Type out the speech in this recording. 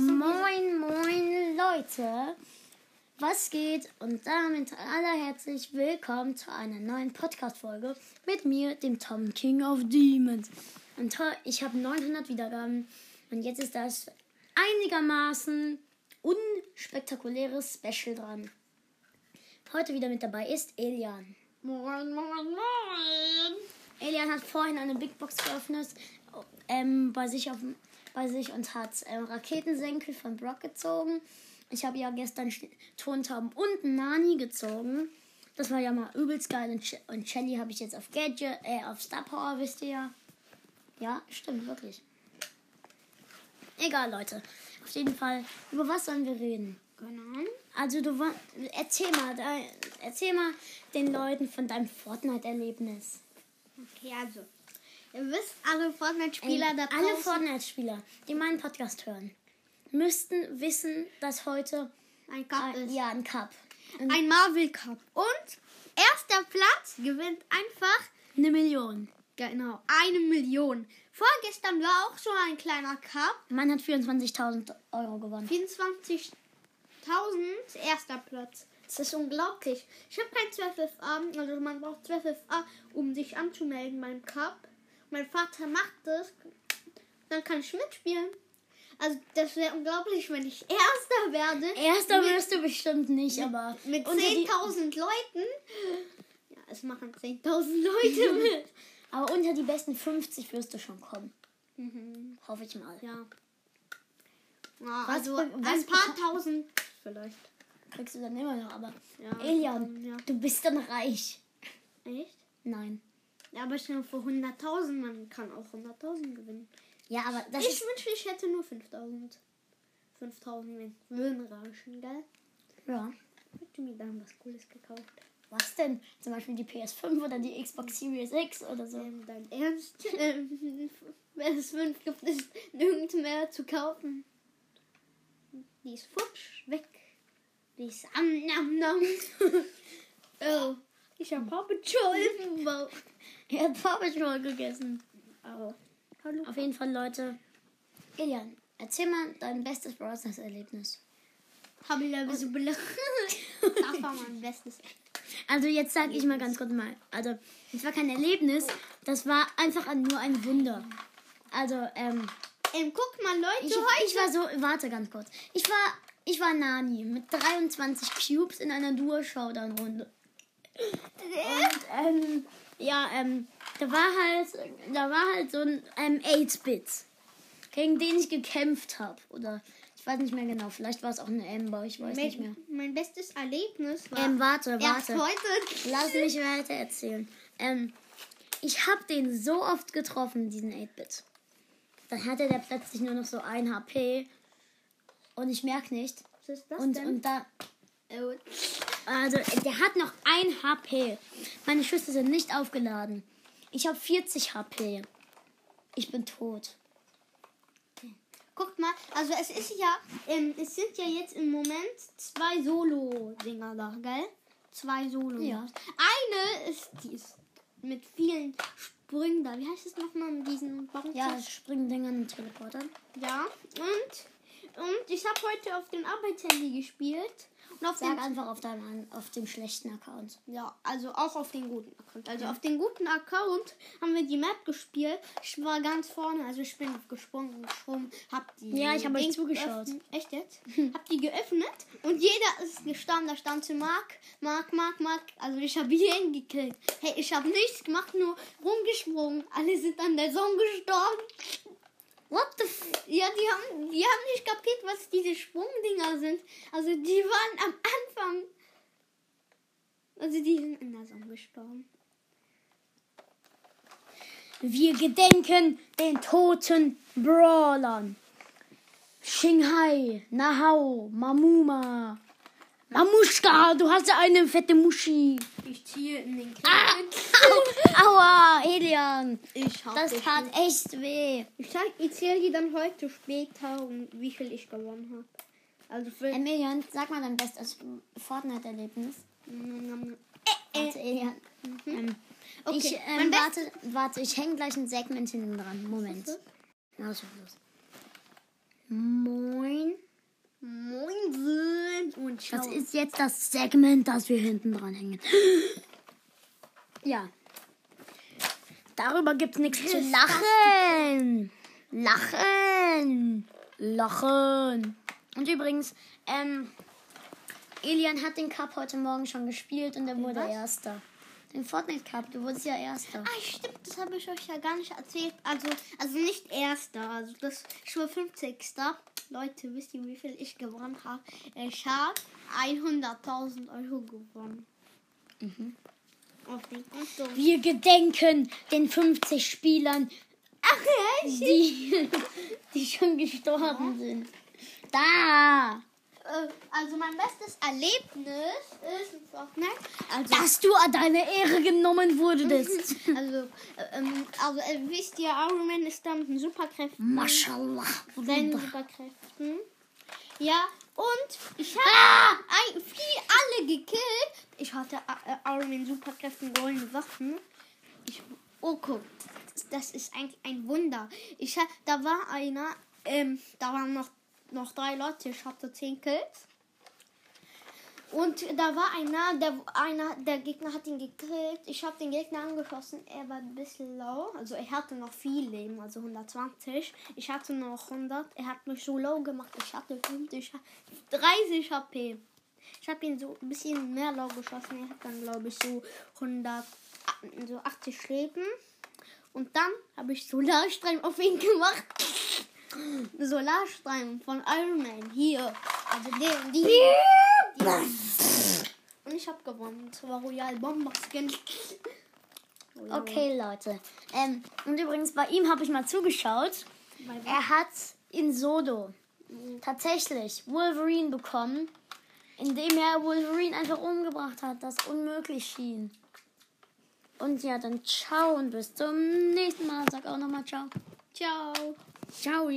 Moin, moin, Leute. Was geht? Und damit allerherzlich willkommen zu einer neuen Podcast-Folge mit mir, dem Tom King of Demons. Und ich habe 900 Wiedergaben und jetzt ist das einigermaßen unspektakuläres Special dran. Heute wieder mit dabei ist Elian. Moin, moin, moin. Elian hat vorhin eine Big Box geöffnet ähm, bei, sich auf, bei sich und hat ähm, Raketensenkel von Brock gezogen. Ich habe ja gestern Tontauben und Nani gezogen. Das war ja mal übelst geil. Und, Ch- und Shelly habe ich jetzt auf Gadget, äh, auf Star Power, wisst ihr ja. Ja, stimmt, wirklich. Egal, Leute. Auf jeden Fall, über was sollen wir reden? Ahnung. Also du erzähl mal, erzähl mal den Leuten von deinem Fortnite-Erlebnis. Okay, also. Ihr wisst, alle Fortnite-Spieler da Alle. Fortnite-Spieler, die meinen Podcast hören, müssten wissen, dass heute ein Cup ein, ist. ja ein Cup, ein, Ein Marvel Cup. Und erster Platz gewinnt einfach, eine Million. genau, eine Million. Vorgestern war auch schon ein kleiner Cup. Man hat 24.000 Euro gewonnen. 24.000, erster Platz. Das ist unglaublich. Ich habe kein 12FA, also man braucht 12FA, um sich anzumelden beim Cup. Mein Vater macht das, dann kann ich mitspielen. Also das wäre unglaublich, wenn ich Erster werde. Erster mit, wirst du bestimmt nicht, aber mit unter die- 10.000 Leuten. Ja, es machen 10.000 Leute mit. aber unter die besten 50 wirst du schon kommen. Mhm, Hoffe ich mal. ja. ja Was also was ein paar tausend vielleicht. Kriegst du dann immer noch, aber Ja, Elian, ja. du bist dann reich. Echt? Nein. Ja, aber schon vor 100.000, man kann auch 100.000 gewinnen. Ja, aber das ich wünschte, ich hätte nur 5.000. 5.000 würden reichen, gell? ja. Hätte mir dann was Cooles gekauft. Was denn? Zum Beispiel die PS5 oder die Xbox Series X oder so. Ähm, dein Ernst? Ähm, Wenn es 5 gibt, ist nirgends mehr zu kaufen. Die ist futsch, weg. Die ist am nam nam. oh, ich hab Paw Patrol. Wow. Er hat Paw Patrol gegessen. Oh. Hallo. Auf jeden Fall, Leute. Elian, erzähl mal dein bestes Browsers Erlebnis. Hab ich ein bisschen. Das war mein Bestes. Also jetzt sage ich mal ganz kurz mal. Also es war kein Erlebnis, das war einfach ein- nur ein Wunder. Also ähm, Ähm, guck mal, Leute, ich, heute. ich war so, warte ganz kurz. Ich war, ich war Nani mit 23 Cubes in einer Duo-Showdown-Runde. Und ähm, ja, ähm, da war halt, da war halt so ein ähm, 8-Bit, gegen den ich gekämpft habe. Oder ich weiß nicht mehr genau, vielleicht war es auch eine Ember, ich weiß nicht mehr. mein, mein bestes Erlebnis war Ähm, warte, warte. heute. Lass mich weiter erzählen. Ähm, ich habe den so oft getroffen, diesen 8-Bit. Dann hatte der plötzlich nur noch so ein HP. Und ich merke nicht. Was ist das Und, denn? und da. Oh, Also, der hat noch ein HP. Meine Schüsse sind nicht aufgeladen. Ich habe 40 HP. Ich bin tot. Guckt mal, also es ist ja, ähm, es sind ja jetzt im Moment zwei Solo-Dinger da, gell? Zwei solo Ja. Eine ist die ist mit vielen Sprüngen da. Wie heißt es nochmal mit diesen Warum Ja, Springdingern und Teleportern. ja. Und, und ich habe heute auf dem Arbeitshandy gespielt. Und auf Sag dem einfach auf, deinem, auf dem schlechten Account. Ja, also auch auf den guten Account. Also auf den guten Account haben wir die Map gespielt. Ich war ganz vorne, also ich bin gesprungen, gesprungen, hab die. Ja, ich hab euch zugeschaut. geöffnet. Echt jetzt? hab die geöffnet und jeder ist gestanden, da stand zu Mark, Mark, Mark, Mark. Also ich habe jeden gekillt. Hey, ich habe nichts gemacht, nur rumgesprungen. Alle sind an der Sonne gestorben. What the f Ja, die haben, die haben nicht kapiert, was diese Sprungdinger sind. Also die waren am Anfang. Also die sind in der Sonne gestorben. Wir gedenken den toten Brawlern. Shinghai, Nahao, Mamuma. Mamushka, du hast ja eine fette Muschi. Ich ziehe in den Ah, kleinen. au, aua, Elian. Ich hab Das tat nicht. echt weh. Ich, zeig, ich zähle die dann heute später, um wie viel ich gewonnen habe. Also für. Emilian, sag mal dein bestes Fortnite-Erlebnis. Äh, Warte, Elian. Ähm, Okay, Ich, ähm, warte, warte, ich hänge gleich ein Segment hinten dran. Moment. Na, ist los? Moin. Ciao. Das ist jetzt das Segment, das wir hinten dran hängen. Ja. Darüber gibt's nichts zu ist lachen. Lachen. Lachen. Und übrigens, ähm, Elian hat den Cup heute Morgen schon gespielt und er wurde was? Erster. Den Fortnite Cup, du wurdest ja Erster. Ah, stimmt, das habe ich euch ja gar nicht erzählt. Also, also nicht erster, also das ich war 50. Leute, wisst ihr, wie viel ich gewonnen habe? Ich habe 100.000 Euro gewonnen. Auf dem Konto. Wir gedenken den 50 Spielern, Ach, die, die schon gestorben sind. Da. Äh, Also mein bestes Erlebnis ist in Fortnite. Also, Dass du an deine Ehre genommen wurdest. also, äh, ähm, also äh, wisst ihr, Iron Man ist da mit den Superkräften. Mashallah. seinen Superkräften. Ja, und ich habe Ah! alle gekillt. Ich hatte äh, Iron Man Superkräften goldene Waffen. Ich, oh, guck, das, ist eigentlich ein Wunder. Ich da war einer, ähm, da waren noch, noch drei Leute. Ich hatte zehn Kills. Und da war einer, der, einer, der Gegner hat ihn gekillt. Ich habe den Gegner angeschossen. Er war ein bisschen low. Also er hatte noch viel Leben, also 120. Ich hatte noch 100. Er hat mich so low gemacht. Ich hatte 50, 30 HP. Ich habe ihn so ein bisschen mehr low geschossen. Er hat dann, glaube ich, so 100, so 80 Leben. Und dann habe ich Solarstream auf ihn gemacht. Solarstream von Iron Man. Hier. Also der und die. Und ich habe gewonnen. Das war Royal Bomber Skin. Okay, Leute. Ähm, und übrigens, bei ihm habe ich mal zugeschaut. Er hat in Sodo tatsächlich Wolverine bekommen, indem er Wolverine einfach umgebracht hat, das unmöglich schien. Und ja, dann ciao und bis zum nächsten Mal. Sag auch nochmal ciao. Ciao. Ciao.